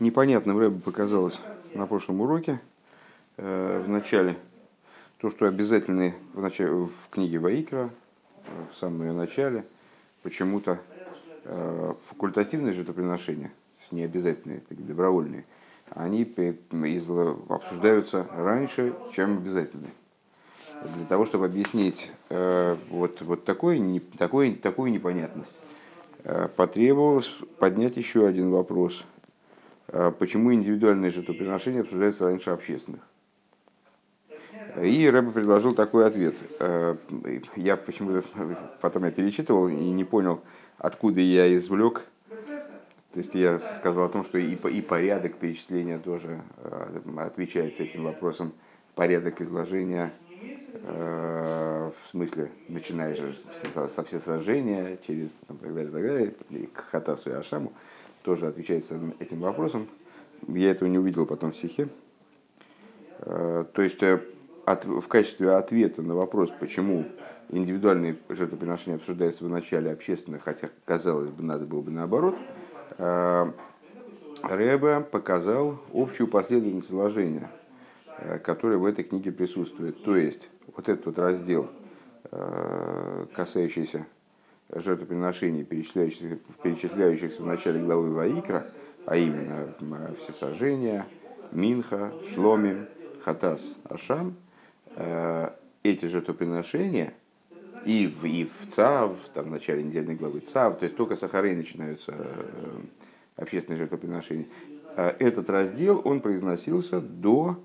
непонятным Рэбе показалось на прошлом уроке э, в начале то, что обязательно в, начале, в книге Ваикра, в самом ее начале, почему-то э, факультативные жертвоприношения, необязательные, такие добровольные, они обсуждаются раньше, чем обязательные. Для того, чтобы объяснить э, вот, вот такой, не, такой, такую непонятность, э, потребовалось поднять еще один вопрос. Э, почему индивидуальные жертвоприношения обсуждаются раньше общественных? И Рэбе предложил такой ответ. Э, я почему-то потом я перечитывал и не понял, откуда я извлек. То есть я сказал о том, что и, порядок перечисления тоже э, отвечает с этим вопросом. Порядок изложения в смысле, начиная же со все сожжения, через там, так далее, так далее, и к Хатасу и Ашаму, тоже отвечает этим вопросом. Я этого не увидел потом в стихе. То есть от, в качестве ответа на вопрос, почему индивидуальные жертвоприношения обсуждаются в начале общественных, хотя, казалось бы, надо было бы наоборот, э, Рэбе показал общую последовательность изложения, э, которая в этой книге присутствует. То есть, вот этот вот раздел, э, касающийся жертвоприношений, перечисляющихся, перечисляющихся в начале главы Ваикра, а именно всесожжения, Минха, Шломим, Хатас, Ашам – Э, эти жертвоприношения и в, и в ЦАВ, там, в начале недельной главы ЦАВ, то есть только сахары начинаются э, общественные жертвоприношения, э, этот раздел, он произносился до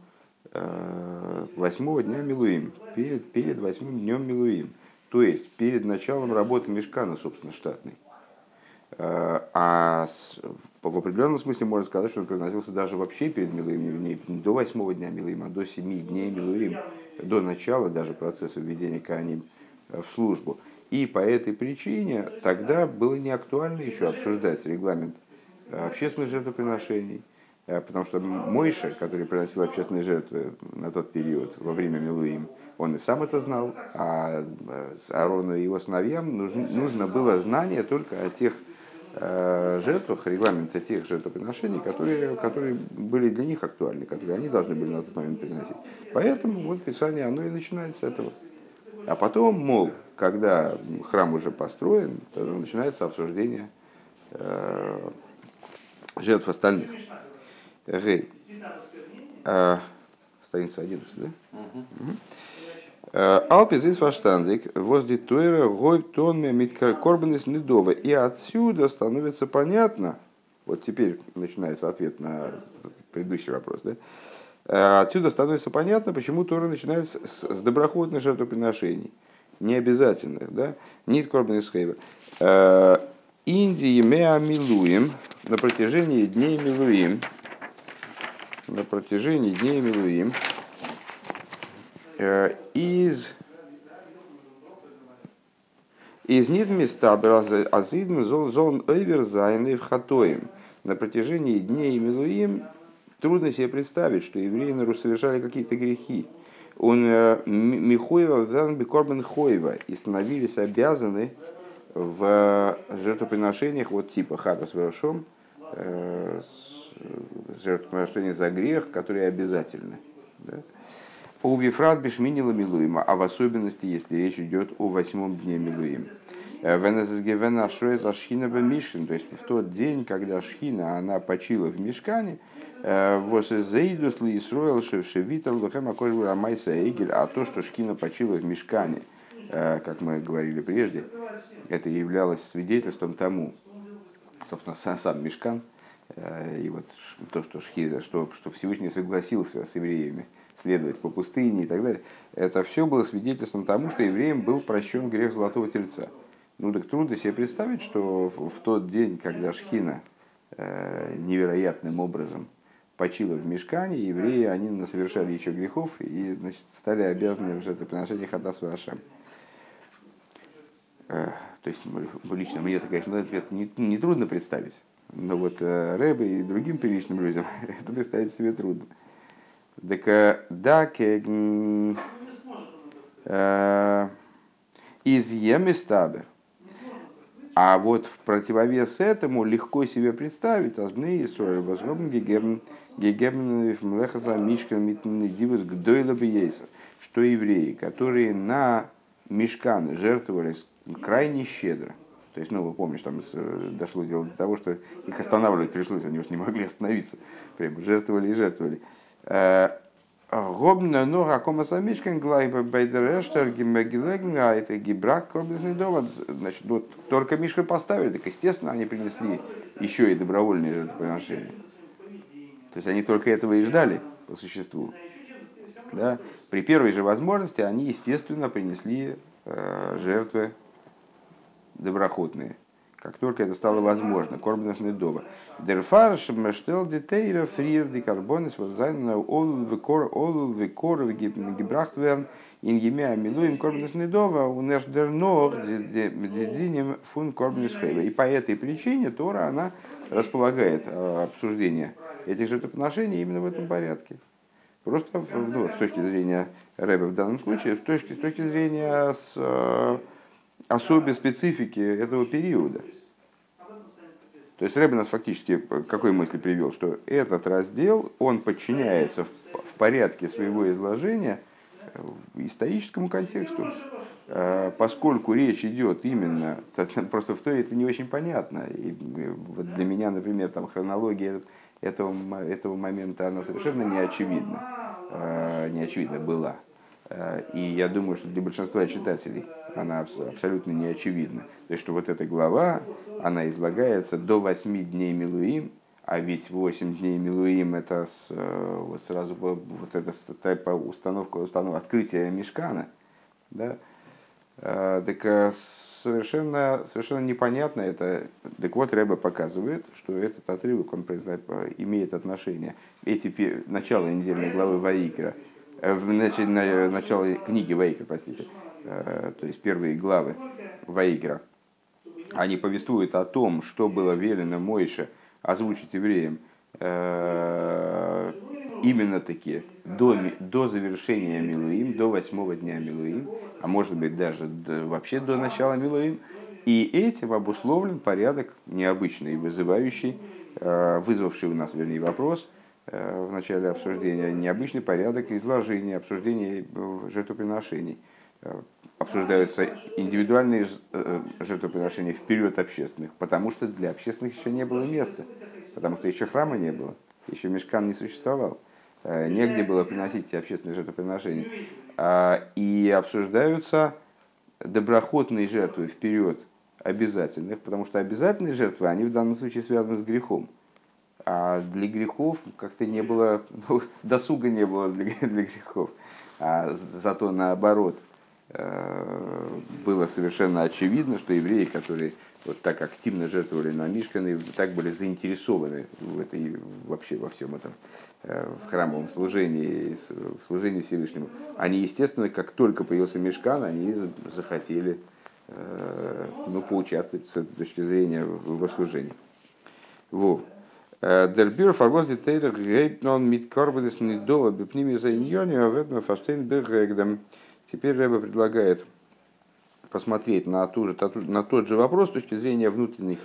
восьмого дня Милуим, перед, перед восьмым днем Милуим, то есть перед началом работы Мешкана, собственно, штатной. А в определенном смысле можно сказать, что он произносился даже вообще перед Милуим, не до восьмого дня Милуим, а до семи дней Милуим до начала даже процесса введения Каним э, в службу. И по этой причине тогда было не актуально еще обсуждать регламент э, общественных жертвоприношений, э, потому что Мойша, который приносил общественные жертвы на тот период, во время Милуим, он и сам это знал, а Аарону и его сыновьям нужно, нужно было знание только о тех Э, жертвах, регламента тех жертвоприношений, которые, которые были для них актуальны, которые они должны были на тот момент приносить. Поэтому вот Писание, оно и начинается с этого. А потом, мол, когда храм уже построен, тогда начинается обсуждение э, жертв остальных. Гей. Э, страница 11, да? Угу. Алпис из фаштандик возле туэра гой тонме миткорбанис недова. И отсюда становится понятно, вот теперь начинается ответ на предыдущий вопрос, да? Э, отсюда становится понятно, почему Тора начинается с, с доброходных жертвоприношений. Не обязательных, да? Нит корбанис хейвер. Э, Индии меа милуем на протяжении дней милуим. На протяжении дней милуим. Э, из из места азидм зон эверзайн в хатоем. На протяжении дней Милуим трудно себе представить, что евреи совершали какие-то грехи. Он э, Ван Бекорбен Хоева и становились обязаны в жертвоприношениях вот типа хата с вершом, э, жертвоприношения за грех, которые обязательны. Да? У Вифрат Бешминила Милуима, а в особенности, если речь идет о восьмом дне Милуим. Э, Венезгевена Шоэт Ашхина Мишкин, то есть в тот день, когда Шхина, она почила в Мешкане, э, Восезейдус ли Исроил Шевшевитал Лухема Кожбура Майса Эгель, а то, что Шхина почила в Мешкане, э, как мы говорили прежде, это являлось свидетельством тому, собственно, сам Мешкан, и вот то, что, Шхина, что, что Всевышний согласился с евреями, следовать по пустыне и так далее. Это все было свидетельством тому, что евреям был прощен грех Золотого Тельца. Ну так трудно себе представить, что в, тот день, когда Шхина э, невероятным образом почила в мешкане, евреи, они совершали еще грехов и значит, стали обязаны в жертвоприношении Хадасу Ашем. Э, то есть, лично мне это, конечно, это не, не трудно представить. Но вот э, Рэбе и другим приличным людям это представить себе трудно. Так да, из емистабер. А вот в противовес этому легко себе представить, азбны Исраиль, возгобн гегебн, гегебн млехаса мишка митный дивус гдойла что евреи, которые на мешканы жертвовались крайне щедро, то есть, ну, вы помните, там дошло дело до того, что их останавливать пришлось, они уже не могли остановиться. Прям жертвовали и жертвовали. Э, Гобна нога кома самичкан глайба байдерештер гиммегилегн, а это гибрак корбезный довод. Значит, вот только Мишка поставили, так естественно они принесли еще и добровольные жертвоприношения. То есть они только этого и ждали по существу. Да? При первой же возможности они, естественно, принесли э, жертвы доброхотные как только это стало возможно. Корбнес недова. Дерфар шмештел детейра фриер декарбонис вот зайн олул векор олул векор гибрахтверн ин емя милуем корбнес недова у неш дернор дединем фун корбнес хейва. И по этой причине Тора она располагает а, обсуждение этих жертвоприношений именно в этом порядке. Просто ну, с точки зрения Рэба в данном случае, с точки, с точки зрения с, а, особой специфики этого периода. То есть Рэбби нас фактически какой мысли привел, что этот раздел, он подчиняется в, в порядке своего изложения э, историческому контексту, э, поскольку речь идет именно, просто в Торе это не очень понятно, и э, вот для меня, например, там хронология этого, этого момента, она совершенно не очевидна, не очевидна была. И я думаю, что для большинства читателей она абсолютно не очевидна. То есть, что вот эта глава, она излагается до 8 дней Милуим, а ведь 8 дней Милуим это с, э, вот сразу вот это установка, установка открытия мешкана, да, э, так э, совершенно, совершенно непонятно это. Так вот, Рэба показывает, что этот отрывок, он имеет отношение, эти начало недельной главы Ваикра, в начало книги Ваикра, простите, то есть первые главы Ваикра, они повествуют о том, что было велено Мойше озвучить евреям э, именно таки до, до завершения Милуим, до восьмого дня Милуим, а может быть даже вообще до начала Милуим. И этим обусловлен порядок необычный, вызывающий, э, вызвавший у нас, вернее, вопрос э, в начале обсуждения, необычный порядок изложения, обсуждения жертвоприношений обсуждаются индивидуальные э, жертвоприношения вперед общественных, потому что для общественных еще не было места, потому что еще храма не было, еще мешкан не существовал, э, негде было приносить эти общественные жертвоприношения. А, и обсуждаются доброходные жертвы вперед обязательных, потому что обязательные жертвы, они в данном случае связаны с грехом. А для грехов как-то не было, ну, досуга не было для, для грехов. А зато наоборот – было совершенно очевидно, что евреи, которые вот так активно жертвовали на Мишканы, так были заинтересованы в этой, вообще во всем этом э, в храмовом служении, в служении Всевышнему, они, естественно, как только появился Мешкан, они захотели э, ну, поучаствовать с этой точки зрения в служении. Вов. Дербюр фарвоз детейлер гейпнон мит корбедес недова бепними за иньони, а ветма фаштейн бегрегдам. Теперь Рэба предлагает посмотреть на, ту же, на тот же вопрос с точки зрения внутренних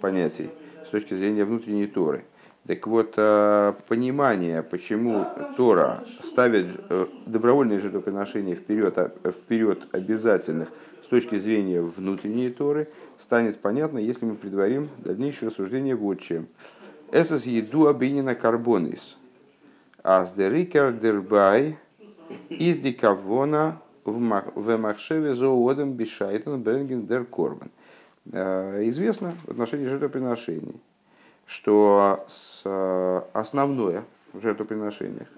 понятий, с точки зрения внутренней Торы. Так вот, э, понимание, почему Тора ставит э, добровольные жертвоприношения вперед, а, вперед обязательных с точки зрения внутренней Торы, станет понятно, если мы предварим дальнейшее рассуждение вот чем. Эсэс еду обинина карбонис. Аз дерикер дербай из дикавона в Махшеве зоодом бешайтон бренген дер корбан. Э, известно в отношении жертвоприношений, что э, основное в жертвоприношениях,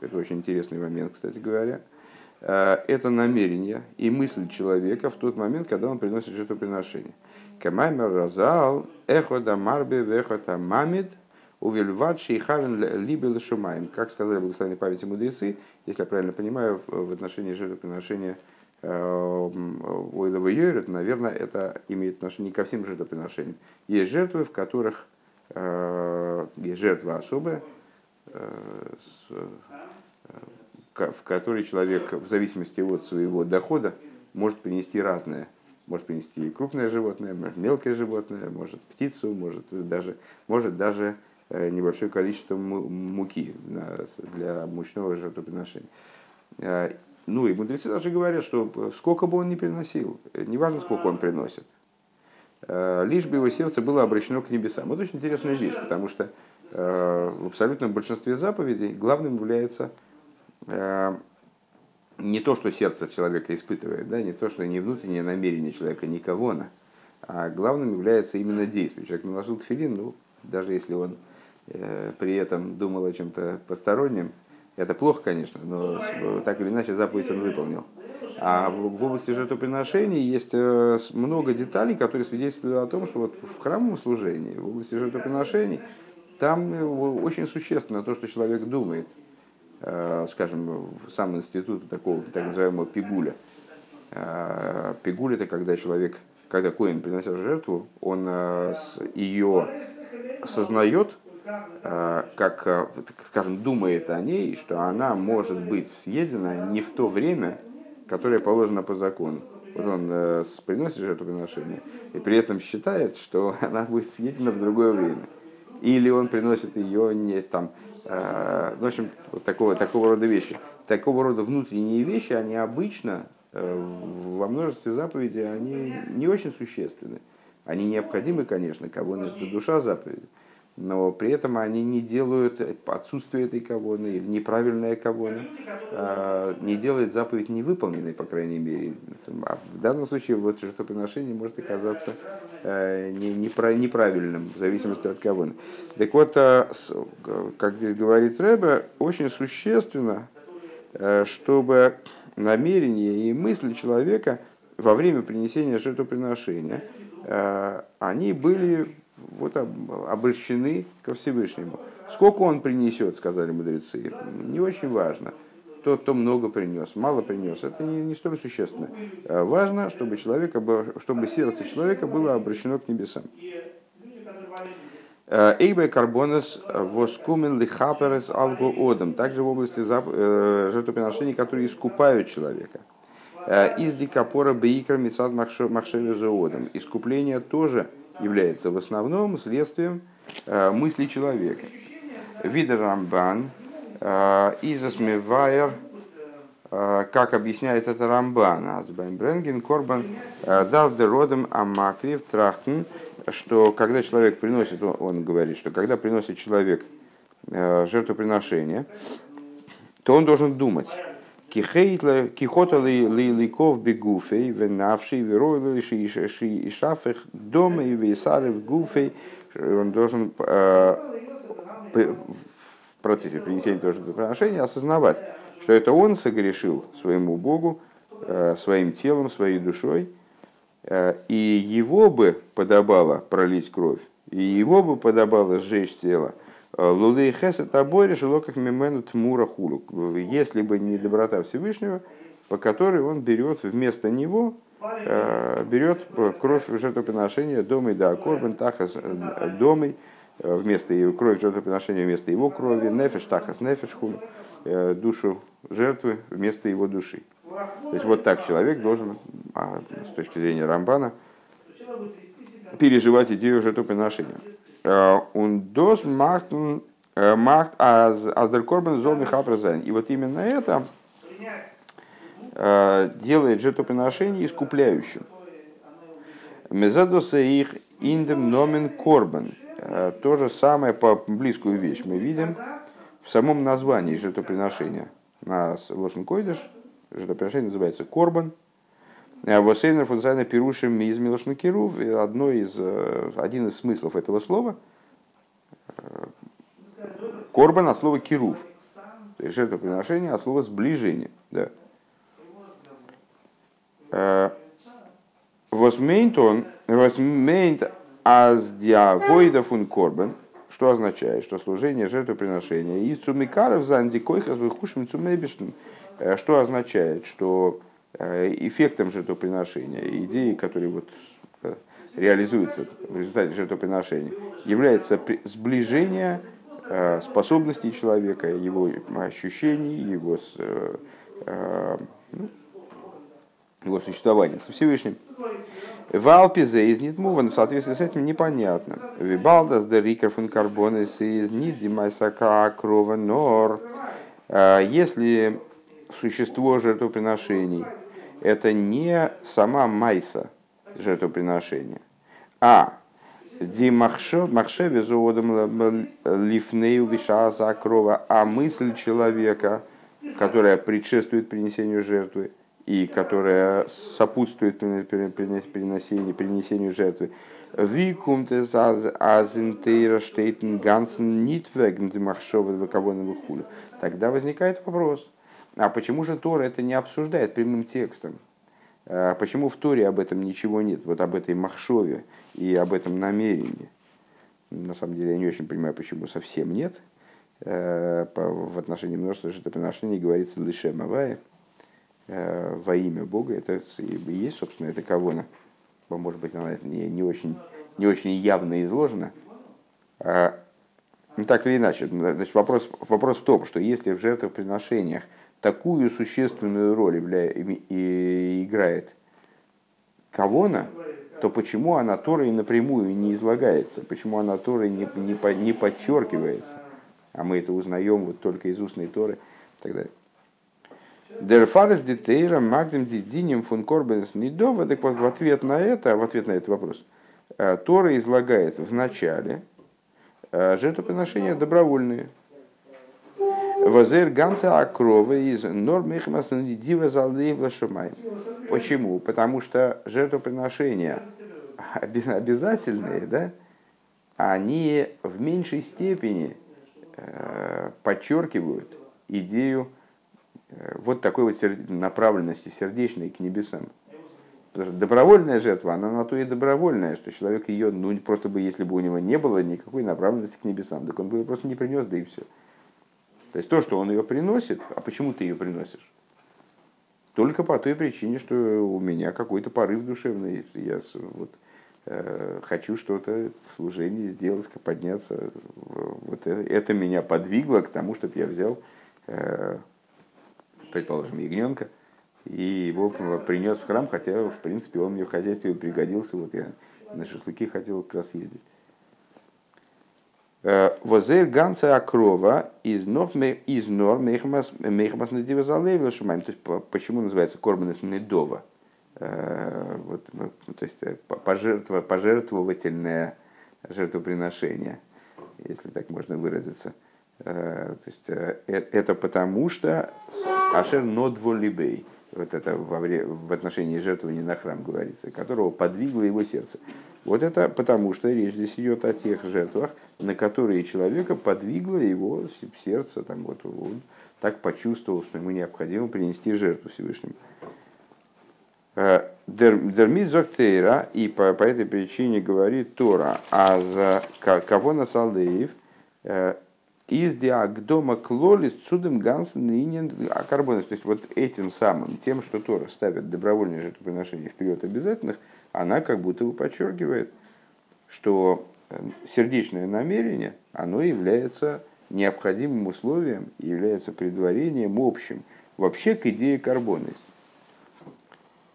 это очень интересный момент, кстати говоря, э, это намерение и мысль человека в тот момент, когда он приносит жертвоприношение. Камаймер разал эхо да марбе вехо мамид Увельват шейхавен либо шумаем. Как сказали благословенные памяти мудрецы, если я правильно понимаю, в отношении жертвоприношения Ойлова Йойрет, наверное, это имеет отношение не ко всем жертвоприношениям. Есть жертвы, в которых э, есть жертва особая, э, в которой человек в зависимости от своего дохода может принести разное. может принести крупное животное, может мелкое животное, может птицу, может даже, может даже небольшое количество муки для мучного жертвоприношения. Ну и мудрецы даже говорят, что сколько бы он ни приносил, неважно сколько он приносит, лишь бы его сердце было обращено к небесам. Вот очень интересная вещь, потому что в абсолютном большинстве заповедей главным является не то, что сердце человека испытывает, да, не то, что не внутреннее намерение человека, никого на, а главным является именно действие. Человек наложил тфилин, ну, даже если он э, при этом думал о чем-то постороннем, это плохо, конечно, но так или иначе заповедь он выполнил. А в, в области жертвоприношений есть э, много деталей, которые свидетельствуют о том, что вот в храмовом служении, в области жертвоприношений, там э, очень существенно то, что человек думает – Э, скажем, сам институт такого так называемого пигуля. Э, пигуль это когда человек, когда коин приносит жертву, он э, ее осознает, как, скажем, думает о ней, что она может быть съедена не в то время, которое положено по закону. Вот он приносит жертвоприношение и при этом считает, что она будет съедена в другое время. Или он приносит ее не там, Э, в общем, вот такого, такого рода вещи. Такого рода внутренние вещи, они обычно э, во множестве заповедей, они не очень существенны. Они необходимы, конечно, кого это душа заповеди, но при этом они не делают отсутствие этой кавоны или неправильная кавона, а, не делает заповедь невыполненной, по крайней мере. А в данном случае вот жертвоприношение может оказаться э, неправильным, в зависимости от кавона. Так вот, а, как здесь говорит Рэбе, очень существенно, э, чтобы намерение и мысли человека во время принесения жертвоприношения, э, они были вот обращены ко Всевышнему. Сколько он принесет, сказали мудрецы, не очень важно. Тот, кто много принес, мало принес, это не, не столь существенно. А важно, чтобы, человека, чтобы сердце человека было обращено к небесам. Эйбай карбонес воскумен лихаперес алго одам. Также в области э, жертвоприношений, которые искупают человека. Э, из дикапора бейкер мецад махшеве. Искупление тоже является в основном следствием э, мысли человека. Видер Рамбан, э, Изасмевайер, э, как объясняет это Рамбан, Азбайм Корбан, Дарде родом Амакрив Трахтен, что когда человек приносит, он говорит, что когда приносит человек жертвоприношение, то он должен думать, Кихота ли ликов бегуфей, венавший, веройлы, и шафех, дома и вейсары в гуфей. Он должен в процессе принесения тоже приношения осознавать, что это он согрешил своему Богу, своим телом, своей душой, и его бы подобало пролить кровь, и его бы подобало сжечь тело, Лулей хесет абори жило как мимену тмура хулу. Если бы не доброта Всевышнего, по которой он берет вместо него, э, берет кровь жертвоприношения домой да корбан тахас э, домой, э, вместо его крови жертвоприношения вместо его крови, нефеш тахас нефеш хулу, душу жертвы вместо его души. То есть вот так человек должен, а, с точки зрения Рамбана, переживать идею жертвоприношения. Und das macht, macht als, als der Korban soll mich И вот именно это э, делает жертвоприношение искупляющим. Мезадоса их индем номен корбан. Э, то же самое по близкую вещь мы видим в самом названии жертвоприношения. На Лошен Койдыш жертвоприношение называется корбан. Э, Восейнер функционально пирушим из Милошнакиру, одно из, э, один из смыслов этого слова, э, корбан от слова кирув, то есть жертвоприношение от слова сближение. Да. Восмейнт он, восмейнт аз диавоида фун корбан, что означает, что служение жертвоприношения и цумикаров за антикойхас выхушим цумебишным, что означает, что Э, эффектом жертвоприношения, идеей, которые вот э, реализуются в результате жертвоприношения, является сближение э, способностей человека, его ощущений, его ну, его существования со Всевышним. В Алпизе из Нитмуван в соответствии с этим непонятно. Вибалдас де рикер фун карбонес из Нидимайсака крова нор. Если существо жертвоприношений это не сама майса жертвоприношения, а Ди махшеве зоодом лифнею виша закрова, а мысль человека, которая предшествует принесению жертвы и которая сопутствует принесению, принесению жертвы. Als in der steht ganzen nicht wegen dem Махшова Тогда возникает вопрос, а почему же Тора это не обсуждает прямым текстом? А почему в Торе об этом ничего нет, вот об этой махшове и об этом намерении? На самом деле я не очень понимаю, почему совсем нет. Э, в отношении множества жертвоприношений говорится лишь Мавая э, во имя Бога. Это и есть, собственно, это кавона. Может быть, она не, не, очень, не очень явно изложена. А, ну, так или иначе, значит, вопрос, вопрос в том, что если в жертвоприношениях такую существенную роль и играет Кавона, то почему она Торой напрямую не излагается, почему она Торой не, не, не подчеркивается, а мы это узнаем вот только из устной Торы и так далее. Дерфарес детейра магдем дидинем фун корбенс недова. Так вот, в ответ на это, в ответ на этот вопрос, э, Тора излагает в начале э, жертвоприношения добровольные, Возер ганца акрова из норм дива залдеев шумай. Почему? Потому что жертвоприношения обязательные, да, они в меньшей степени э, подчеркивают идею э, вот такой вот направленности сердечной к небесам. Потому что добровольная жертва, она на то и добровольная, что человек ее, ну просто бы, если бы у него не было никакой направленности к небесам, так он бы ее просто не принес, да и все. То есть то, что он ее приносит, а почему ты ее приносишь? Только по той причине, что у меня какой-то порыв душевный. Я вот, э, хочу что-то в служении сделать, подняться. Вот это, это меня подвигло к тому, чтобы я взял, э, предположим, ягненка и его принес в храм, хотя, в принципе, он мне в хозяйстве пригодился. Вот я на шашлыки хотел как раз ездить. Э, Возер ганца акрова из нор мехмас мехмас на дивазалейвла шумаем. То есть почему называется корбанес недова? Э, вот, то есть э, пожертва, пожертвовательное жертвоприношение, если так можно выразиться. То есть это потому что ашер нодволибей, вот это во в отношении жертвования на храм говорится, которого подвигло его сердце. Вот это потому, что речь здесь идет о тех жертвах, на которые человека подвигло его сердце, там, вот, он так почувствовал, что ему необходимо принести жертву Всевышнему. Э, Дермит Зоктейра, и по, по этой причине говорит Тора, а за кого на Салдеев, э, из диагдома клолис цудом гансен инин акарбонис. То есть вот этим самым, тем, что Тора ставит добровольное жертвоприношение вперед обязательных, она как будто бы подчеркивает, что э, сердечное намерение, оно является необходимым условием, является предварением общим вообще к идее карбонис.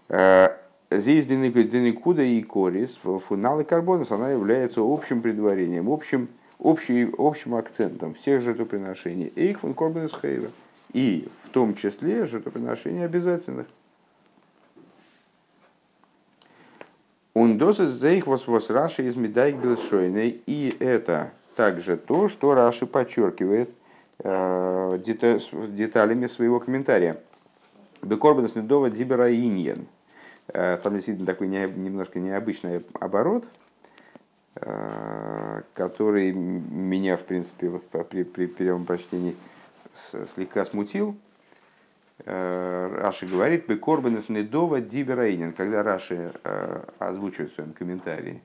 Э, здесь Денекуда и Корис, фуналы карбонис, она является общим предварением, общим, общий, общим акцентом всех жертвоприношений. Эйх фун карбонис хейра. И в том числе жертвоприношений обязательных. Ундосы зейх вас Раши из Медайк Белшойной. И это также то, что Раши подчеркивает э, деталями своего комментария. Бекорбанс Недова Дибера Иньен. Э, там действительно такой немножко необычный оборот, э, который меня, в принципе, вот при, при первом прочтении слегка смутил. Э, Раши говорит, «Бекорбанес недова дибераинин», когда Раши э, озвучивает в своем комментарии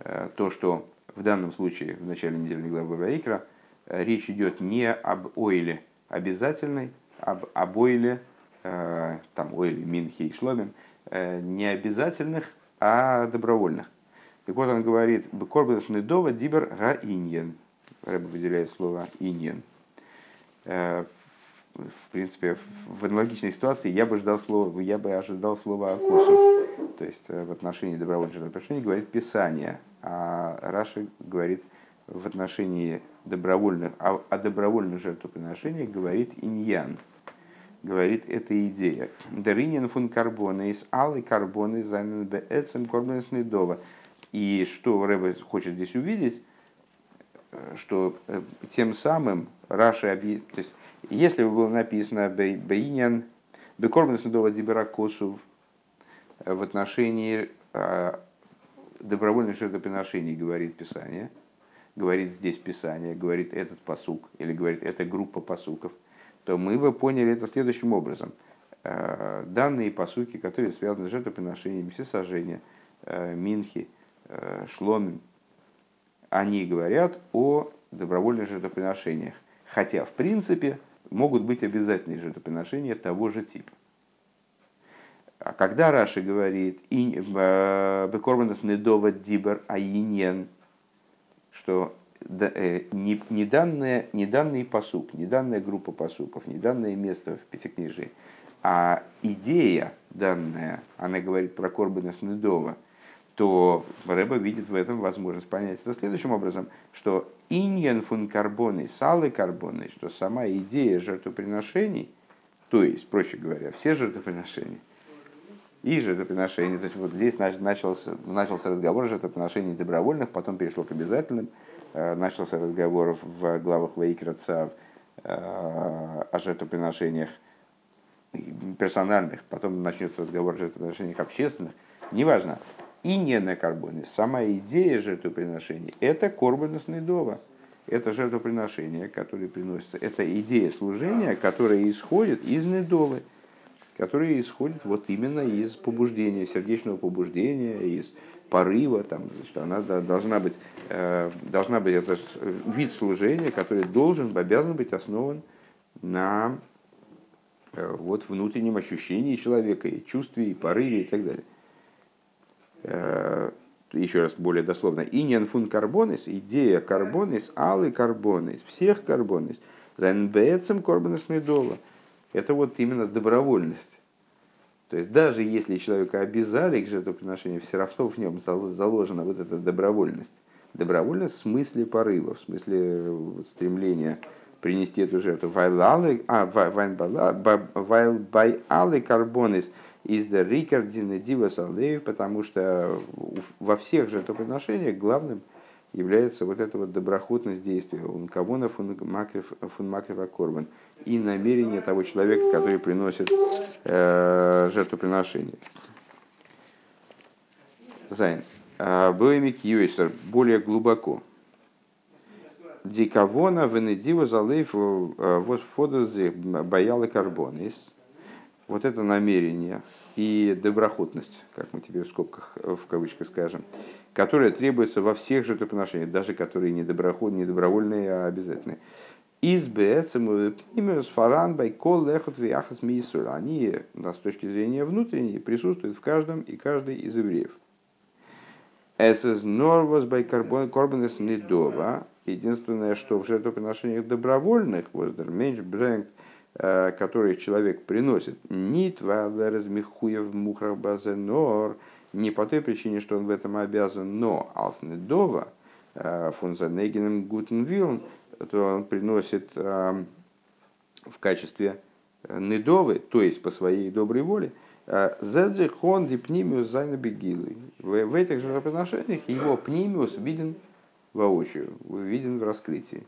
э, то, что в данном случае, в начале недельной главы Ваикра, речь идет не об ойле обязательной, об, об ойле, там ойле Минхи и Шломин, не обязательных, а добровольных. Так вот он говорит, «Бекорбанес недова дибер гаиньен», Рэба выделяет слово «иньен», в принципе, в аналогичной ситуации я бы ждал слова, я бы ожидал слова акосу. То есть в отношении добровольных жертвоприношений говорит Писание, а Раши говорит в отношении добровольных, а о добровольных жертвоприношениях говорит иньян, говорит эта идея. Даринин фун карбона из алый карбоны зайнен беэцем корбонес недова. И что Рэбе хочет здесь увидеть, что э, тем самым Раши есть если бы было написано Бейнян, Бекорбанес Недова Диберакосу в отношении э, добровольных жертвоприношений, говорит Писание, говорит здесь Писание, говорит этот посук, или говорит эта группа посуков, то мы бы поняли это следующим образом. Э, данные посуки, которые связаны с жертвоприношениями, всесожжения, минхи, шломим, они говорят о добровольных жертвоприношениях. Хотя, в принципе, могут быть обязательные жертвоприношения того же типа. А когда Раши говорит э, «Бекорбанас недова дибер аиньен», что э, не, не, не данный посук, не данная группа посуков, не данное место в Пятикнижии, а идея данная, она говорит про Корбанас недова, то Рэба видит в этом возможность понять это следующим образом, что иньян фун карбоны, салы карбоны, что сама идея жертвоприношений, то есть, проще говоря, все жертвоприношения, и жертвоприношения, то есть вот здесь начался, начался разговор о жертвоприношении добровольных, потом перешло к обязательным, э, начался разговор в главах Цав э, о жертвоприношениях персональных, потом начнется разговор о жертвоприношениях общественных, неважно и не на карбоне. Сама идея жертвоприношения – это корбанос недова. Это жертвоприношение, которое приносится. Это идея служения, которая исходит из недовы, которая исходит вот именно из побуждения, сердечного побуждения, из порыва, там, что она должна быть, э, должна быть это вид служения, который должен, обязан быть основан на э, вот, внутреннем ощущении человека, и чувстве, и порыве, и так далее. Э, еще раз более дословно, иньян фун карбонис, идея карбонис, алы карбонис, всех карбонис, за НБЭЦем карбонис медола. Это вот именно добровольность. То есть даже если человека обязали к жертвоприношению, все равно в нем заложена вот эта добровольность. Добровольность в смысле порыва, в смысле стремления принести эту жертву. А, вайлбайалы карбонис – из the Рикардина Дива Салдеев, потому что во всех жертвоприношениях главным является вот эта вот доброхотность действия. Он кого на фун корбан и намерение того человека, который приносит э, жертвоприношение. Зайн. А, Боемик Юэсер более глубоко. Дикавона венедива залейф э, вот фодози боялы карбонис вот это намерение и доброхотность, как мы теперь в скобках, в кавычках скажем, которая требуется во всех жертвоприношениях, даже которые не, доброход, не добровольные, а обязательные. Из. Они, с точки зрения внутренней, присутствуют в каждом и каждой из евреев. Эсэс норвас бай корбанес недова. Единственное, что в жертвоприношениях добровольных, воздер меньш брэнгт Э, которые человек приносит, нит размехуев мухрах базенор, не по той причине, что он в этом обязан, но алснедова э, פון זיין אייגענעם גוטן ווילן, то он приносит э, в качестве недовы, то есть по своей доброй воле, זעט זיך אן די פנימיות זיינע. В этих же отношениях его пнимиус виден воочию, виден в раскрытии.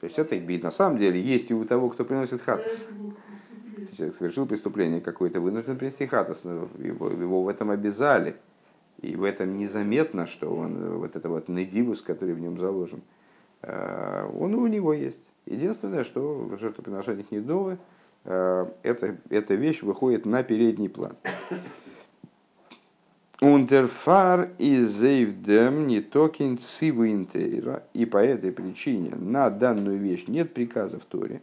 То есть это бит. На самом деле есть и у того, кто приносит хатас. Человек совершил преступление какое-то, вынужден принести хатас. Его, его в этом обязали. И в этом незаметно, что он, вот это вот недивус, который в нем заложен, э, он у него есть. Единственное, что в жертвоприношениях недовы, э, эта, эта вещь выходит на передний план. Ундерфар и зейвдем не токин цивуинтейра. И по этой причине на данную вещь нет приказа в Торе.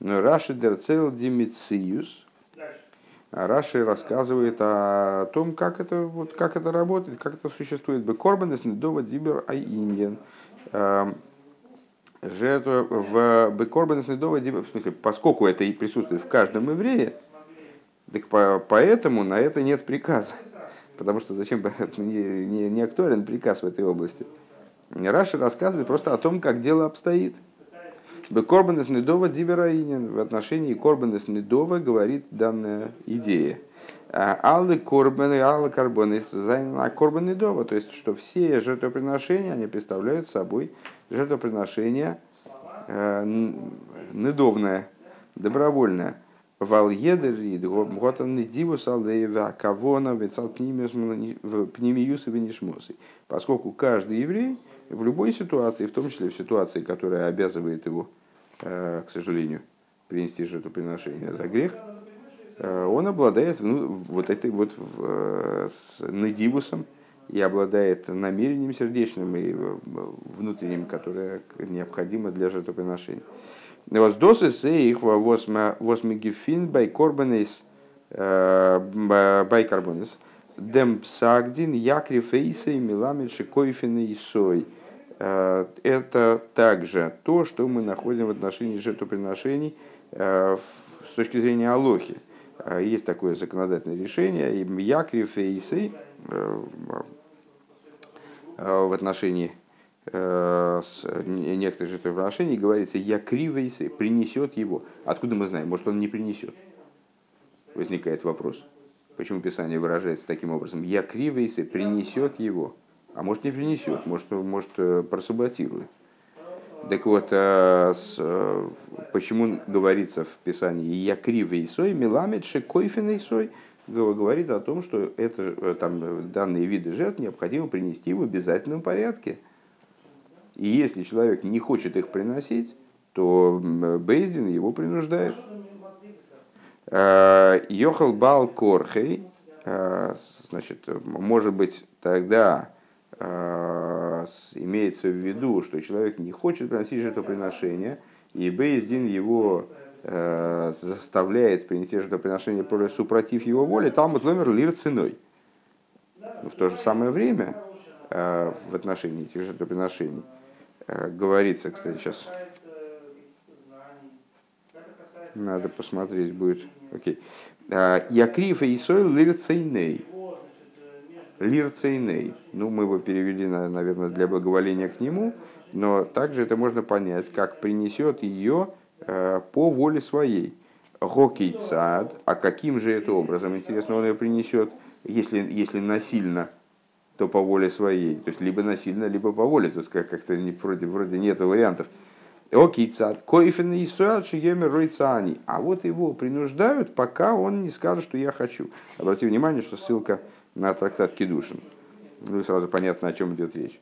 Но Раши дерцел димициус. А Раши рассказывает о том, как это, вот, как это работает, как это существует. Бекорбанес недова дибер айиньен. жертва в Бекорбан Следова, в смысле, поскольку это и присутствует в каждом еврее, так по, поэтому на это нет приказа. Потому что зачем не, не, не актуален приказ в этой области. Раши рассказывает просто о том, как дело обстоит. Бекорбанес Недова Дивераинин в отношении Корбанес Недова говорит данная идея. А, аллы Корбаны, Аллы Карбонес, Зайна Корбан Недова. То есть, что все жертвоприношения, они представляют собой жертвоприношение э, недовное, добровольное. Вальедер Готан Дивус Алдеева Кавона Пнемиюса Венишмосы. Поскольку каждый еврей в любой ситуации, в том числе в ситуации, которая обязывает его, э, к сожалению, принести жертвоприношение за грех, э, он обладает вот этой вот с надивусом, и обладает намерением сердечным и э, внутренним, которое необходимо для жертвоприношения. Воздосы се их восмигифин байкорбанес э, байкарбонес дем псагдин якри фейса и миламид шикойфины и сой. Э, это также то, что мы находим в отношении жертвоприношений с точки зрения Алохи. Есть такое законодательное решение, якри фейсы, Э, в отношении э, с некоторых жертвоприношений говорится «я кривейся, принесет его». Откуда мы знаем? Может, он не принесет? Возникает вопрос. Почему Писание выражается таким образом? «Я кривейся, принесет его». А может, не принесет, может, может э, просаботирует. Так вот, почему говорится в Писании «я кривый сой, миламет шекойфиной сой», говорит о том, что это, э, там, данные виды жертв необходимо принести в обязательном порядке. И если человек не хочет их приносить, то Бейздин его принуждает. Э, Йохал Бал Корхей, э, значит, может быть, тогда имеется в виду, что человек не хочет приносить жертвоприношение, и Бейздин его заставляет принести жертвоприношение супротив его воли, там вот номер лир ценой. Но в то же самое время в отношении этих жертвоприношений говорится, кстати, сейчас надо посмотреть будет. Окей. Якриф и Исой лирцейней. Лирцейней. Ну, мы его перевели, наверное, для благоволения к нему, но также это можно понять, как принесет ее Э, по воле своей. Гокей цад, а каким же это образом, интересно, он ее принесет, если, если насильно, то по воле своей. То есть либо насильно, либо по воле. Тут как- как-то не, вроде, вроде нет вариантов. Окей, цад, коифен и ройцани. А вот его принуждают, пока он не скажет, что я хочу. Обрати внимание, что ссылка на трактат Кедушин. Ну и сразу понятно, о чем идет речь.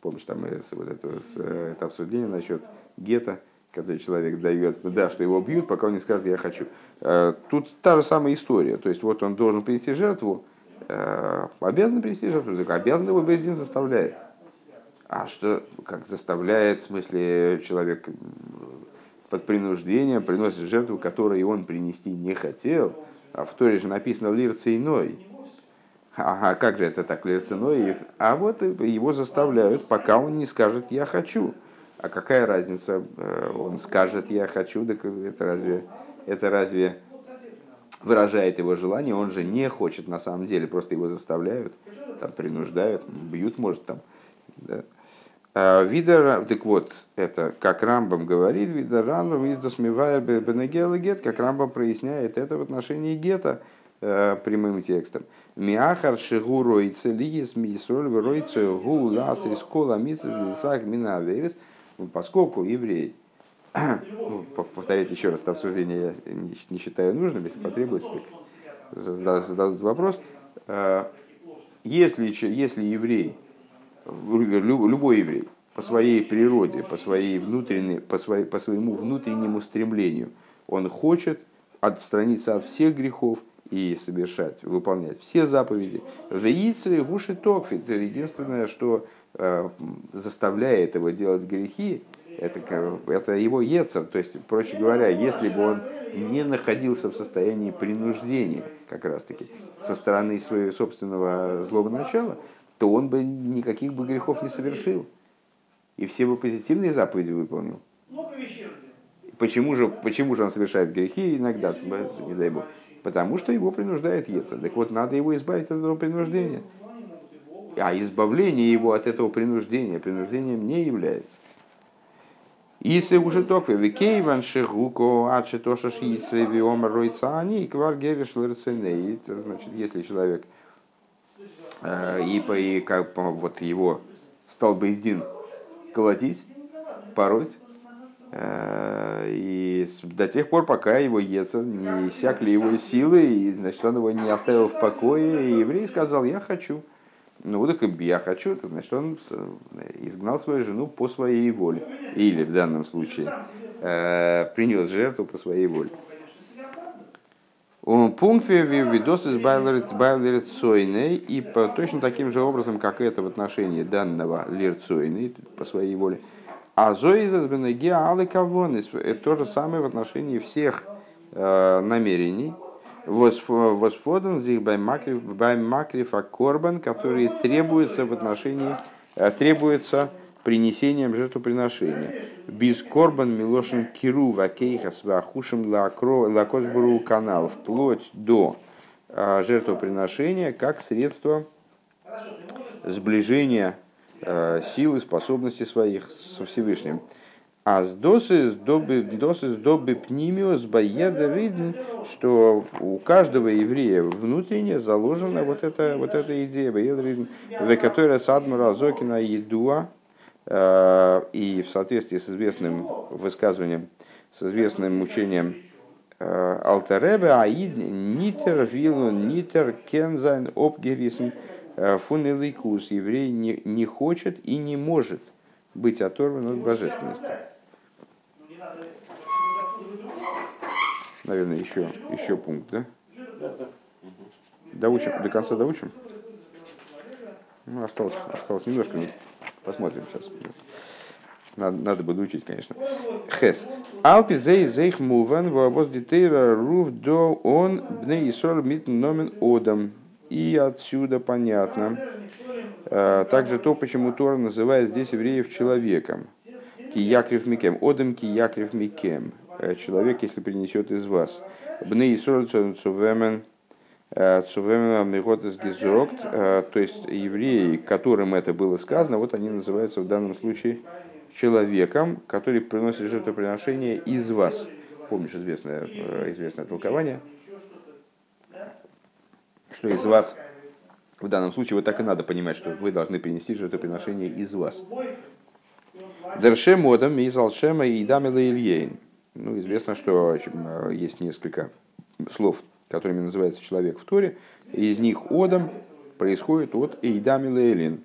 Помнишь, там вот это, это обсуждение насчет гетто, когда человек дает, да, что его бьют, пока он не скажет «я хочу». Э, тут та же самая история. То есть вот он должен принести жертву, э, обязан принести жертву, так обязан его Бездин заставляет. А что, как заставляет, в смысле, человек под принуждением приносит жертву, которую он принести не хотел, а в Торе же написано «лир цейной». Ага, как же это так, лир ценой? А вот его заставляют, пока он не скажет «я хочу». А какая разница, э, он скажет, я хочу, так это разве, это разве выражает его желание, он же не хочет на самом деле, просто его заставляют, там принуждают, бьют, может, там. Да. А, вида, так вот, это как Рамбам говорит, вида Рамбам из досмевая бенегела гет, как Рамбам проясняет это в отношении гета э, прямым текстом. Миахар шигу ройце лигис мисроль ройце гу лас рискола мисс лисах мина аверис – ну, поскольку еврей, ну, повторять еще раз это обсуждение я не считаю нужным, если потребуется, так зададут вопрос. Э, если, если еврей, любой еврей, по своей природе, по, своей внутренней, по, своей, по своему внутреннему стремлению, он хочет отстраниться от всех грехов и совершать, выполнять все заповеди. Веицры гуши токфит. Единственное, что Э, заставляет его делать грехи, это, это его ецер. То есть, проще говоря, если бы он не находился в состоянии принуждения, как раз таки, со стороны своего собственного злого начала, то он бы никаких бы грехов не совершил. и все бы позитивные заповеди выполнил. Почему же, почему же он совершает грехи иногда, не дай бог? Потому что его принуждает Ецер. Так вот, надо его избавить от этого принуждения. А избавление его от этого принуждения принуждением не является. Если уже только Викейван Шигуко, Ачи Тоша Шиицре Виома Ройца, они Квар Гериш Это значит, если человек э, и, по, и как вот его стал бы издин колотить, пороть, э, и до тех пор, пока его Ецер не иссякли его силы, и значит, он его не оставил в покое, и еврей сказал, я хочу. Ну, так я хочу, это значит, он изгнал свою жену по своей воле. Или в данном случае э, принес жертву по своей воле. Пункт видос из Байлерцойной и по, точно таким же образом, как это в отношении данного Лерцойной по своей воле. А Зоиза Алый Кавонис это то же самое в отношении всех э, намерений, Восфодан зих баймакриф корбан, которые требуются в отношении, э, требуются принесением жертвоприношения. Без корбан милошин киру вакейхас вахушим лакошбуру канал, вплоть до э, жертвоприношения как средство сближения э, силы, способностей своих со Всевышним. А с досы с доби, досы с доби пнимиус баеда ридн, что у каждого еврея внутренне заложена вот эта, вот эта идея баеда ридн, в которой садмура зокина едуа, э, и в соответствии с известным высказыванием, с известным учением э, Алтаребе, аид нитер вилу нитер кензайн обгерисм э, фунеликус, еврей не, не хочет и не может быть оторван от божественности. Наверное, еще, еще пункт, да? Доучим, до конца доучим? Ну, осталось, осталось немножко, посмотрим сейчас. Надо, надо бы доучить, конечно. Хес. Алпи зей зейх муван воз детейра рув до он бне исроль мит номен одам. И отсюда понятно. А, также то, почему Тора называет здесь евреев человеком. Киякрив Микем. Одам Киякрив Микем. Э, человек, если принесет из вас. Бны и цувемен э, цувемен мигот из гизрокт. Э, то есть евреи, которым это было сказано, вот они называются в данном случае человеком, который приносит жертвоприношение из вас. Помнишь известное, известное толкование, что из вас в данном случае вот так и надо понимать, что вы должны принести жертвоприношение из вас. Дерше модом из алшема и дамила ильейн. Ну, известно, что есть несколько слов, которыми называется человек в Торе. Из них одом происходит от эйдамила элин.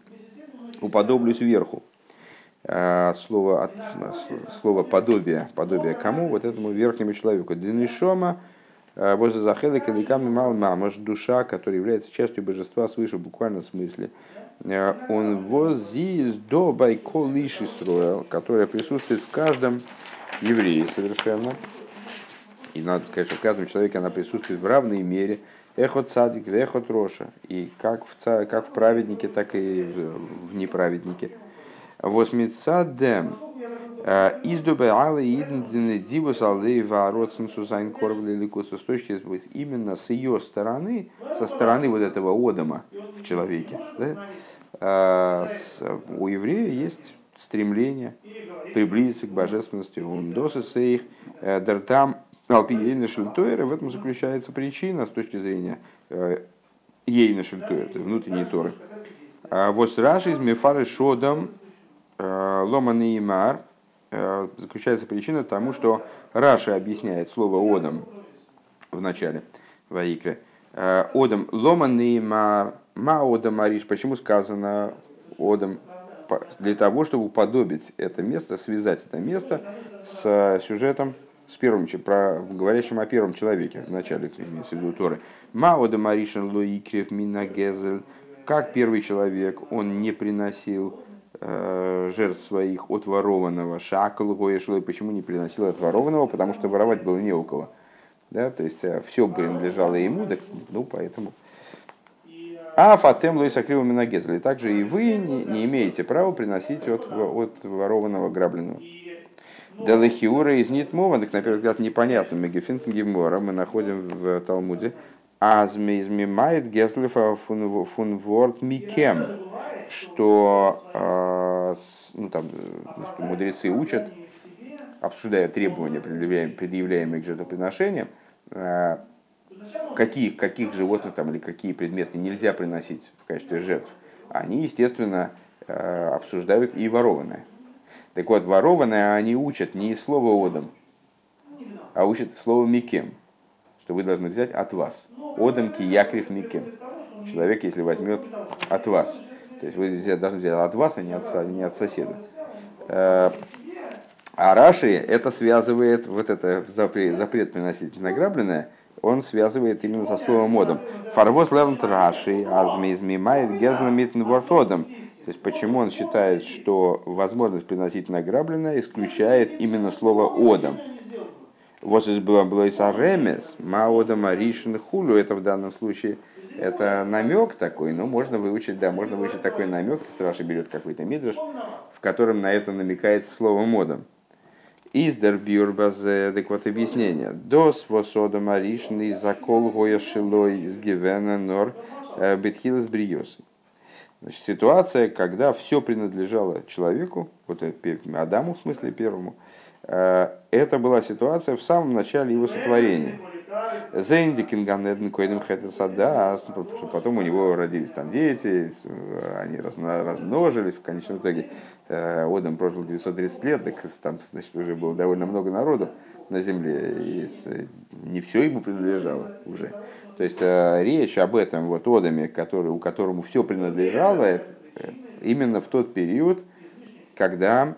Уподоблюсь вверху. А, слово, от, слово подобие, подобие кому? Вот этому верхнему человеку. Денишома возле захелы каликами мал мамаш, душа, которая является частью божества свыше в буквальном смысле. Э, он возис до байкол лиши строил, которая присутствует в каждом евреи совершенно. И надо сказать, что в каждом человеке она присутствует в равной мере. Эхот цадик, эхот роша. И как в, как в праведнике, так и в неправеднике. Восьмицадем. Э, Издубе алы идн дивус алей вароцен сузайн корвли ликусу. С точки именно с ее стороны, со стороны вот этого одома в человеке, да, э, у еврея есть стремление приблизиться к божественности. Умдосы сейх э, дартам алпиейна шельтойра. В этом заключается причина с точки зрения ейна шельтойра, внутренней торы. Вот раши из мефары шодом ломаны и мар заключается причина тому, что Раша объясняет слово «одам» в начале Ваикры. «Одам ломаны мар, ма одам ариш». Почему сказано «одам»? Для того, чтобы уподобить это место, связать это место с сюжетом с первым, про, говорящим о первом человеке в начале имеется в Торы. Маода Маришин Лоикрев Минагезель, как первый человек, он не приносил э, жертв своих от ворованного. Шакал Гоешлой, почему не приносил от ворованного? Потому что воровать было не у кого. Да, то есть э, все принадлежало ему, так, ну поэтому. А фатем лойса криво минагезли. Также и вы не, не имеете права приносить от, от ворованного грабленного. Делахиура из Нитмова, так на первый взгляд непонятно, Гемора, мы находим в Талмуде, Азме измимает Геслифа фунворд микем, что э, ну, там, мудрецы учат, обсуждая требования, предъявляемые к жертвоприношениям, э, каких, каких животных там, или какие предметы нельзя приносить в качестве жертв, они, естественно, э, обсуждают и ворованное. Так вот, ворованное они учат не из слова «одам», а учат слово «микем», что вы должны взять от вас. «Одам ки якрив микем». Человек, если возьмет от вас. То есть вы должны взять от вас, а не от, не от соседа. Э, а Раши это связывает, вот это запрет, запрет приносить награбленное, он связывает именно со словом модом. Фарвоз лернт Раши, азмизми мает гезламитн вортодом. То есть почему он считает, что возможность приносить награбленное исключает именно слово «одам». Вот из было было из аремес, маодам аришин хулю, это в данном случае это намек такой, но можно выучить, да, можно выучить такой намек, если берет какой-то мидраш, в котором на это намекается слово модом. Издер бюрбазе, так вот объяснение. Дос восода маришный закол гоя шилой гивена нор э, бетхилас бриосы. Значит, ситуация, когда все принадлежало человеку, вот Адаму в смысле первому, это была ситуация в самом начале его сотворения. Зендикинганедн койдем сада, потому что потом у него родились там дети, они размножились, в конечном итоге э, Одам прожил 930 лет, так там значит, уже было довольно много народу на земле, и не все ему принадлежало уже. То есть э, речь об этом вот Одаме, который, у которому все принадлежало, э, именно в тот период, когда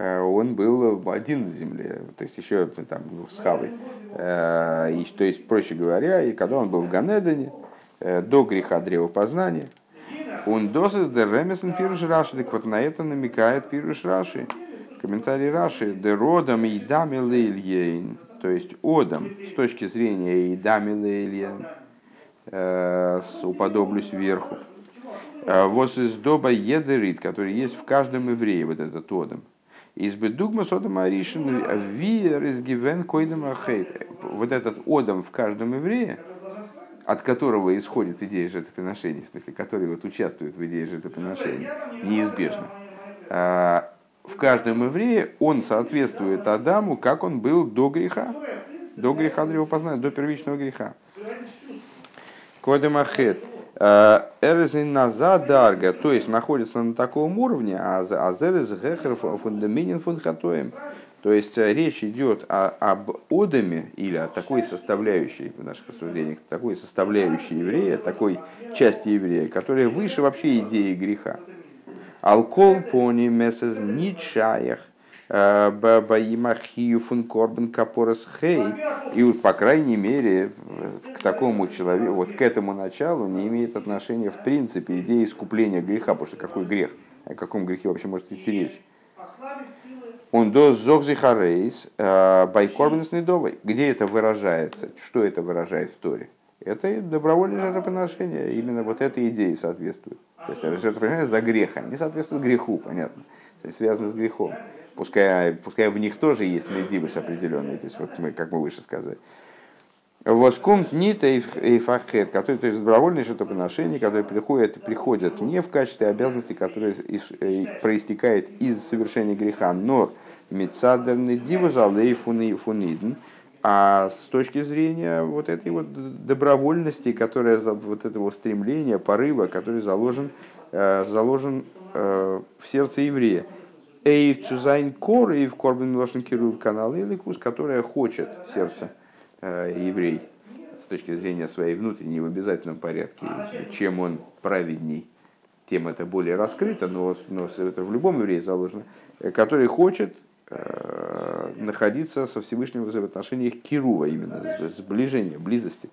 он был один на земле, то есть еще там с Хавой. Э, и, то есть, проще говоря, и когда он был в Ганедане, э, до греха древа познания, он досит де ремесен пируш раши, так вот на это намекает пируш раши. Комментарий Раши, де родом и дами лейльейн, то есть одом с точки зрения и дами лейльейн, э, уподоблюсь вверху. Вот из доба едерит, который есть в каждом еврее, вот этот одом. Из бедугма содом аришин виер из гивен койдем. Вот этот одам в каждом еврее, от которого исходит идея жертвоприношения, в смысле, который вот участвует в идее жертвоприношения, неизбежно. А, в каждом еврее он соответствует Адаму, как он был до греха, до греха познания, до первичного греха. Кодем ахет. Э, Эрезин назад дарга, то есть находится на таком уровне, а азерез гехер фундаменин фунхатоем. То есть э, речь идет о, об одаме или о такой составляющей в наших рассуждениях, такой составляющей еврея, такой части еврея, которая выше вообще идеи греха. Алкол пони месез ничаях Баимахию фун корбен капорас хей. И, по крайней мере, к такому человеку, вот к этому началу не имеет отношения в принципе идея искупления греха, потому что какой грех? О каком грехе вообще может идти речь? Он до зогзихарейс байкорбенс недовой. Где это выражается? Что это выражает в Торе? Это добровольное жертвоприношение. Именно вот этой идее соответствует. То есть жертвоприношение за греха. Не соответствует греху, понятно. То есть связано с грехом пускай, пускай в них тоже есть медибус определенный, то есть, вот мы, как мы выше сказали. Воскумт нита и фахет, который то есть добровольное жертвоприношение, которые приходят, приходят не в качестве обязанности, которые из, э, проистекает из совершения греха, но мецадерный диву залей фунидн, а с точки зрения вот этой вот добровольности, которая вот этого стремления, порыва, который заложен, э, заложен э, в сердце еврея. Эйв Цузайн Кор и в Корбин Милошин Кирув канал Иликус, которая хочет сердце э, еврей с точки зрения своей внутренней в обязательном порядке. Чем он праведней, тем это более раскрыто, но, но это в любом еврее заложено, э, который хочет э, находиться со Всевышним в отношениях Кирува, именно сближения, близости.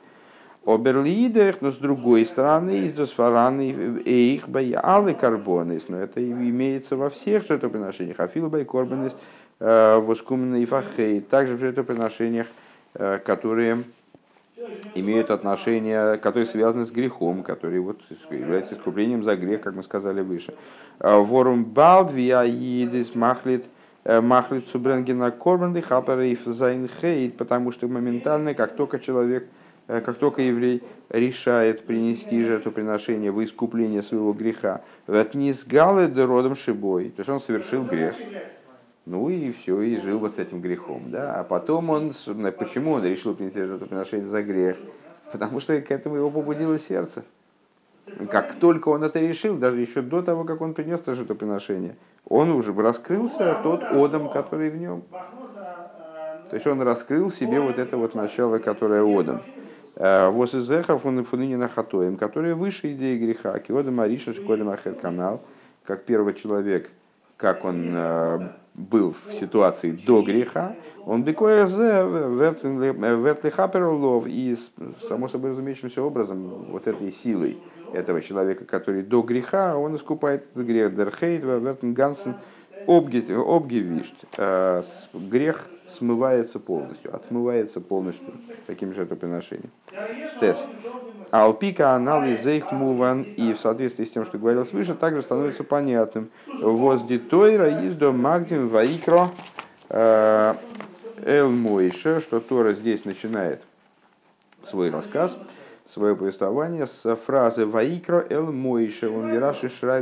Оберлидер, но с другой стороны, из досфараны их баялы карбонис, но это имеется во всех жертвоприношениях, афилу байкорбанис, э, воскумный фахей, также в жертвоприношениях, которые имеют отношение, которые связаны с грехом, которые вот являются искуплением за грех, как мы сказали выше. Ворум балд виаидис махлит махлит субренгена корбанды хаперейф зайнхейт, потому что моментально, как только человек, как только еврей решает принести жертвоприношение в искупление своего греха, ватнис галы родом шибой, то есть он совершил грех, ну и все, и жил вот с этим грехом. Да? А потом он, почему он решил принести жертвоприношение за грех? Потому что к этому его побудило сердце. Как только он это решил, даже еще до того, как он принес это жертвоприношение, он уже раскрылся тот одом, который в нем. То есть он раскрыл в себе вот это вот начало, которое одом. Э, Вос из эхов он фуныни нахатоем, которое выше идеи греха. Киода Мариша, Шкода Махет канал, как первый человек, как он э, был в ситуации до греха, он вертлихаперолов и, само собой разумеющимся образом, вот этой силой этого человека, который до греха, он искупает этот грех. Дерхейт, вертенгансен, обгивишт. Э, грех смывается полностью, отмывается полностью таким жертвоприношением. Тес. Алпика анализ муван и в соответствии с тем, что говорил свыше, также становится понятным. Возди тойра до магдим ваикро э, эл мойше, что Тора здесь начинает свой рассказ, свое повествование с фразы «Ваикро эл Мойше, он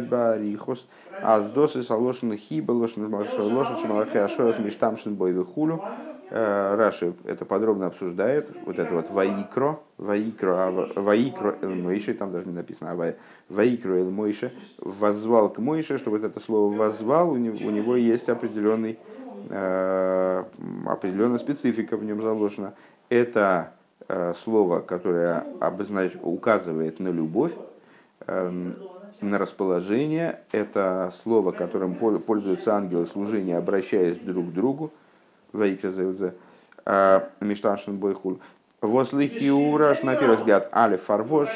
баарихус, а с досы салошен хиба лошен лошен шмалахе ашорат миштамшин бой вихулю». Э, Раши это подробно обсуждает, вот это вот «Ваикро», «Ваикро», а «Ваикро эл Мойше», там даже не написано, а «Ваикро эл Мойше», «воззвал к Мойше», что вот это слово «воззвал», у него, у него есть определенный э, определенная специфика в нем заложена. Это слово, которое обознач... указывает на любовь, эм, на расположение. Это слово, которым пользуются ангелы служения, обращаясь друг к другу. Э, Миштаншин Бойхул. Возле Хиураш, на первый взгляд, Али Фарвош,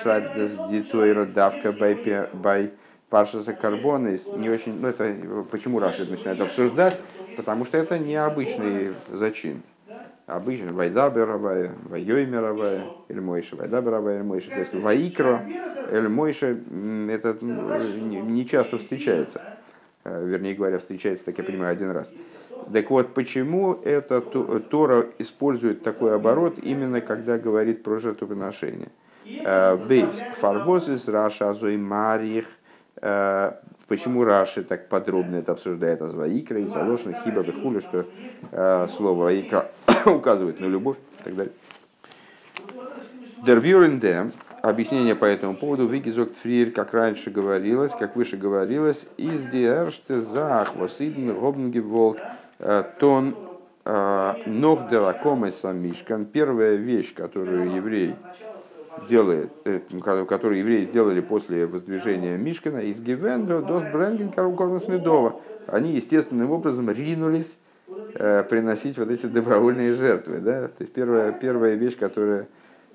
Дитойра Давка Бай Паршаса Карбонис. Не очень, ну это, почему Рашид начинает обсуждать? Потому что это необычный зачин обычно Вайдаба Рабая, Вайой Рабая, Эль Мойша, Вайдаба Рабая, Эль Мойша. То есть Ваикро, Эль Мойша, это не часто встречается. Э, вернее говоря, встречается, так я понимаю, один раз. Так вот, почему это Тора использует такой оборот именно когда говорит про жертвоприношение? Э, Бейс, фарвоз из Раша, Азой Марих, э, Почему Раши так подробно это обсуждает as Ваикра и Салошна, Хиба, Бехуля, что э, слово Ваикра указывает на любовь и так далее. Дербюренде, объяснение по этому поводу, Вигизокт Фриер, как раньше говорилось, как выше говорилось, из Диэрште Зах, Восиден, Робнгеволк, э, Тон, э, Нох Делакоме Самишкан. Первая вещь, которую еврей делает, э, который евреи сделали после воздвижения Мишкина, из Гивендо до Бренген Карукорнус Медова, они естественным образом ринулись э, приносить вот эти добровольные жертвы. Да? То первая, первая вещь, которая,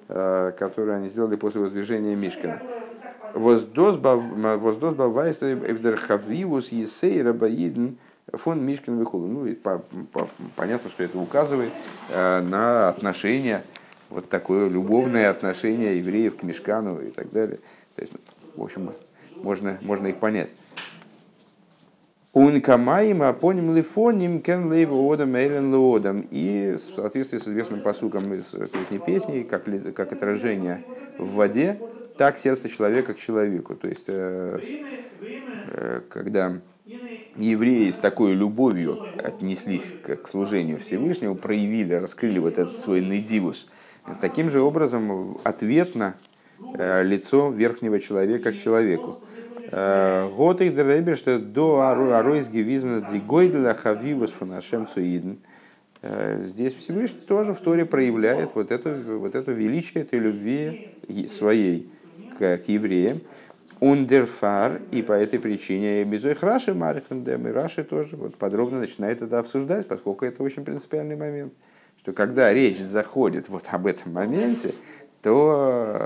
э, которую они сделали после воздвижения Мишкина. Воздос бавайста эвдерхавивус есей рабаидн фон Мишкин выхолу. Ну, и по, по, понятно, что это указывает на отношения вот такое любовное отношение евреев к Мешкану и так далее. То есть, в общем, можно, можно их понять. Ункамаим, апоним лифоним, кен лейву одам, эйлен лоодам. И в соответствии с известным посуком из песни песни, как, как отражение в воде, так сердце человека к человеку. То есть, э, э, когда евреи с такой любовью отнеслись к служению Всевышнему, проявили, раскрыли вот этот свой недивус – Таким же образом ответно э, лицо верхнего человека к человеку. Э, Год их дребер, что до аройс гевизна дигойдля хавивус фанашем цуидн. Э, здесь Всевышний тоже в Торе проявляет вот это, вот это величие этой любви своей к, к евреям. Ундерфар, и по этой причине Мизой Раши Марихандем, и Раши тоже вот подробно начинает это обсуждать, поскольку это очень принципиальный момент что когда речь заходит вот об этом моменте, то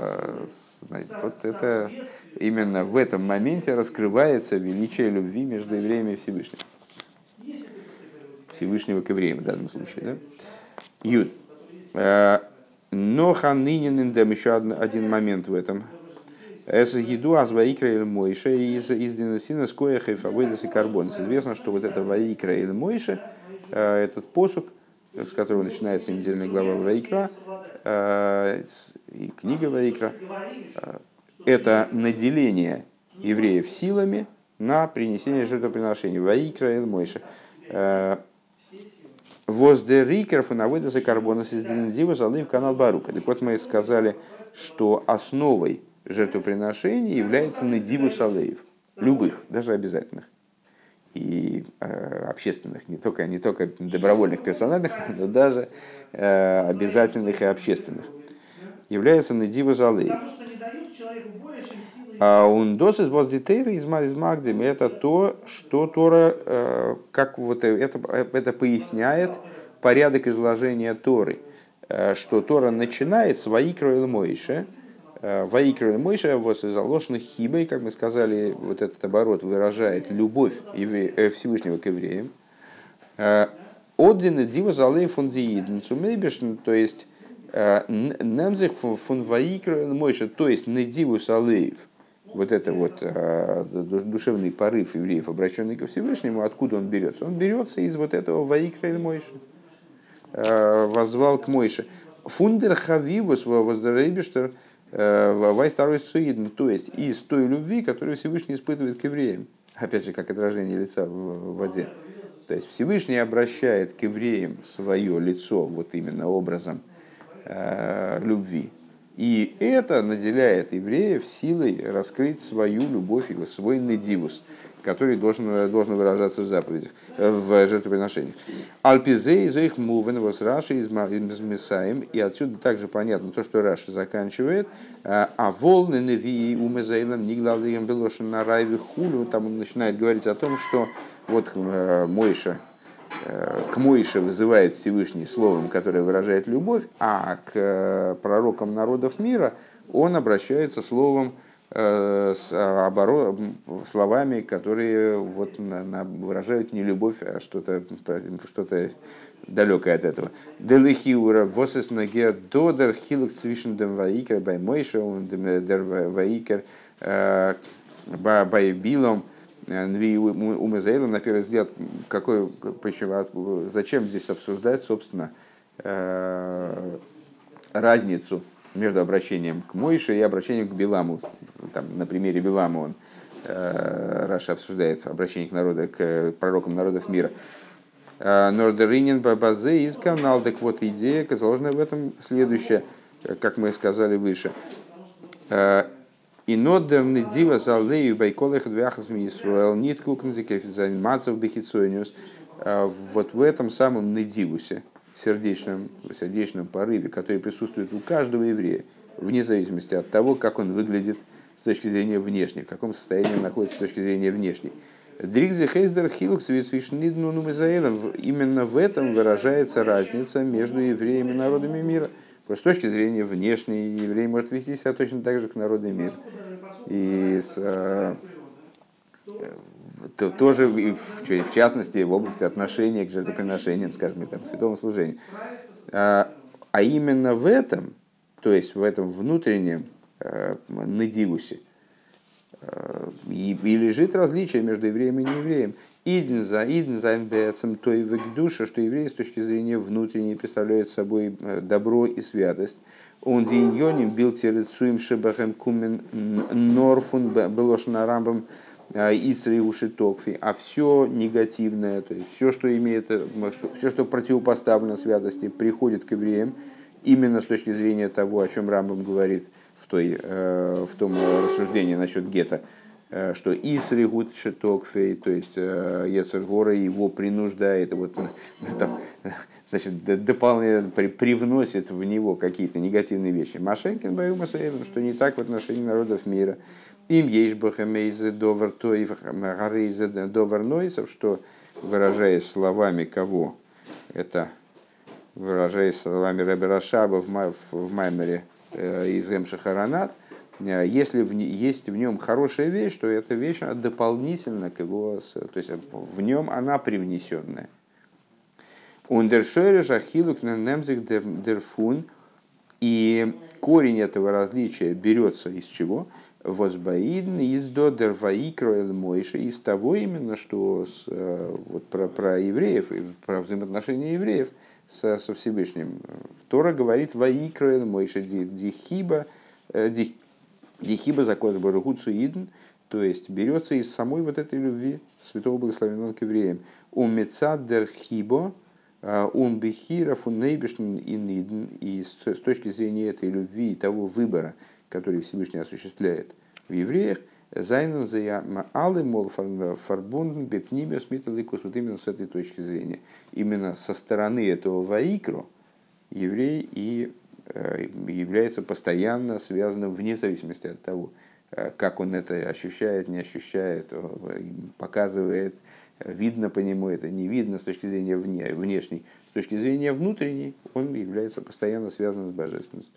знаете, вот это именно в этом моменте раскрывается величие любви между евреями и Всевышним. Всевышнего к евреям в данном случае. Да? Юд. Э, Но ханынин еще один момент в этом. Эс еду аз ваикра или мойша из из динасина и фавойдас и карбон. Известно, что вот это ваикра или мойша, этот посук, с которого начинается недельная глава Ваикра, и книга Ваикра, это наделение евреев силами на принесение жертвоприношений. Ваикра и Мойша. Воздерикеров и наводится карбона с дива залы в канал Барука. Так вот мы сказали, что основой жертвоприношений является надиву салеев. Любых, даже обязательных. И э, общественных, не только, не только добровольных, персональных, но даже э, обязательных и общественных. Является надиву залеев. А ундос из воздитейра из Магдим это то, что Тора, э, как вот это, это поясняет порядок изложения Торы, э, что Тора начинает с Ваикра и Э, Ваикра и Мойше вот из заложенных хибой, как мы сказали, вот этот оборот выражает любовь Всевышнего к евреям. Отдина дива залей фундиидн то есть Немзих фун Ваикра Мойше, то есть Недиву Салеев, вот это вот э, душевный порыв евреев, обращенный ко Всевышнему, откуда он берется? Он берется из вот этого Мойши. Э, возвал к Мойше. Фундер Хавивус Воздарейбиштер э, Вай второй суидн, то есть из той любви, которую Всевышний испытывает к евреям. Опять же, как отражение лица в воде. То есть Всевышний обращает к евреям свое лицо вот именно образом любви. И это наделяет евреев силой раскрыть свою любовь, его свой недивус, который должен, должен выражаться в заповедях, в жертвоприношениях. Альпизей из их мувен вас Раши из Месаем, и отсюда также понятно то, что Раши заканчивает, а волны Невии умезаилом Ниглалдием Белошин на Райве Хулю, там он начинает говорить о том, что вот э, Мойша, Э, к Моише вызывает Всевышний словом, которое выражает любовь, а к э, пророкам народов мира он обращается словом э, с оборот, словами, которые вот на, на, выражают не любовь, а что-то что далекое от этого. Делихиура восес наге додер хилок цвишен дем ваикер бай мойша дер ваикер бай билом Нви Умезаила, на первый взгляд, какой, почему, зачем здесь обсуждать, собственно, э, разницу между обращением к Мойше и обращением к Биламу. Там, на примере Билама он э, Раша обсуждает обращение к, народу, к пророкам народов мира. Э, Нордеринин Бабазе из канал, так вот идея, заложенная в этом следующая, как мы сказали выше. И нодерны дива залею байколых двяхас Исруэл нит кукнзике заниматься в бехицойниус. Вот в этом самом недивусе, сердечном, сердечном порыве, который присутствует у каждого еврея, вне зависимости от того, как он выглядит с точки зрения внешней, в каком состоянии он находится с точки зрения внешней. Дригзе Хейздер Хилукс Именно в этом выражается разница между евреями и народами мира – с точки зрения внешней, еврей может вести себя точно так же, как народный мир. И с, э, то, тоже, в, в частности, в области отношения к жертвоприношениям, скажем, там, к святому служению. А, а именно в этом, то есть в этом внутреннем э, надивусе, э, и, и лежит различие между евреем и неевреем. Идн за идн за то и в душе, что еврей с точки зрения внутренней представляет собой э, добро и святость. Он диньоним бил терецуем шебахем кумен норфун белош на рамбам э, Исри уши токфи, а все негативное, то есть все, что имеет, э, все, что противопоставлено святости, приходит к евреям именно с точки зрения того, о чем Рамбам говорит в, той, в том рассуждении насчет гетто. Э, что Исригут Шетокфей, то есть э, Ецергора его принуждает, вот, там, значит, дополнительно привносит в него какие-то негативные вещи. Машенкин Баюма что не так в отношении народов мира. Им есть бахамейзе довар тоев гарейзе довар нойсов, что выражаясь словами кого, это выражаясь словами Раби Рашаба в Маймере э, из Эмшахаранат, Э, если в, есть в нем хорошая вещь, то эта вещь она дополнительно к его, то есть в нем она привнесенная. Ундершере жахилук на немзик дерфун И корень этого различия берется из чего? Возбаидн из додер ваикроэл мойши, из того именно, что с, э, вот про, про евреев, про взаимоотношения евреев со, со Всевышним. Тора говорит ваикроэл мойши дихиба, э, дихиба закон барухуцу идн, то есть берется из самой вот этой любви святого благословенного к евреям. У мецадер хибо, ум бихира фуннейбишн и с точки зрения этой любви и того выбора, который Всевышний осуществляет в евреях, Зайнен за алы мол фарбунден бепнимиус миталикус вот именно с этой точки зрения. Именно со стороны этого ваикру еврей и э, является постоянно связанным вне зависимости от того, э, как он это ощущает, не ощущает, показывает, видно по нему это, не видно с точки зрения вне, внешней. С точки зрения внутренней он является постоянно связанным с божественностью.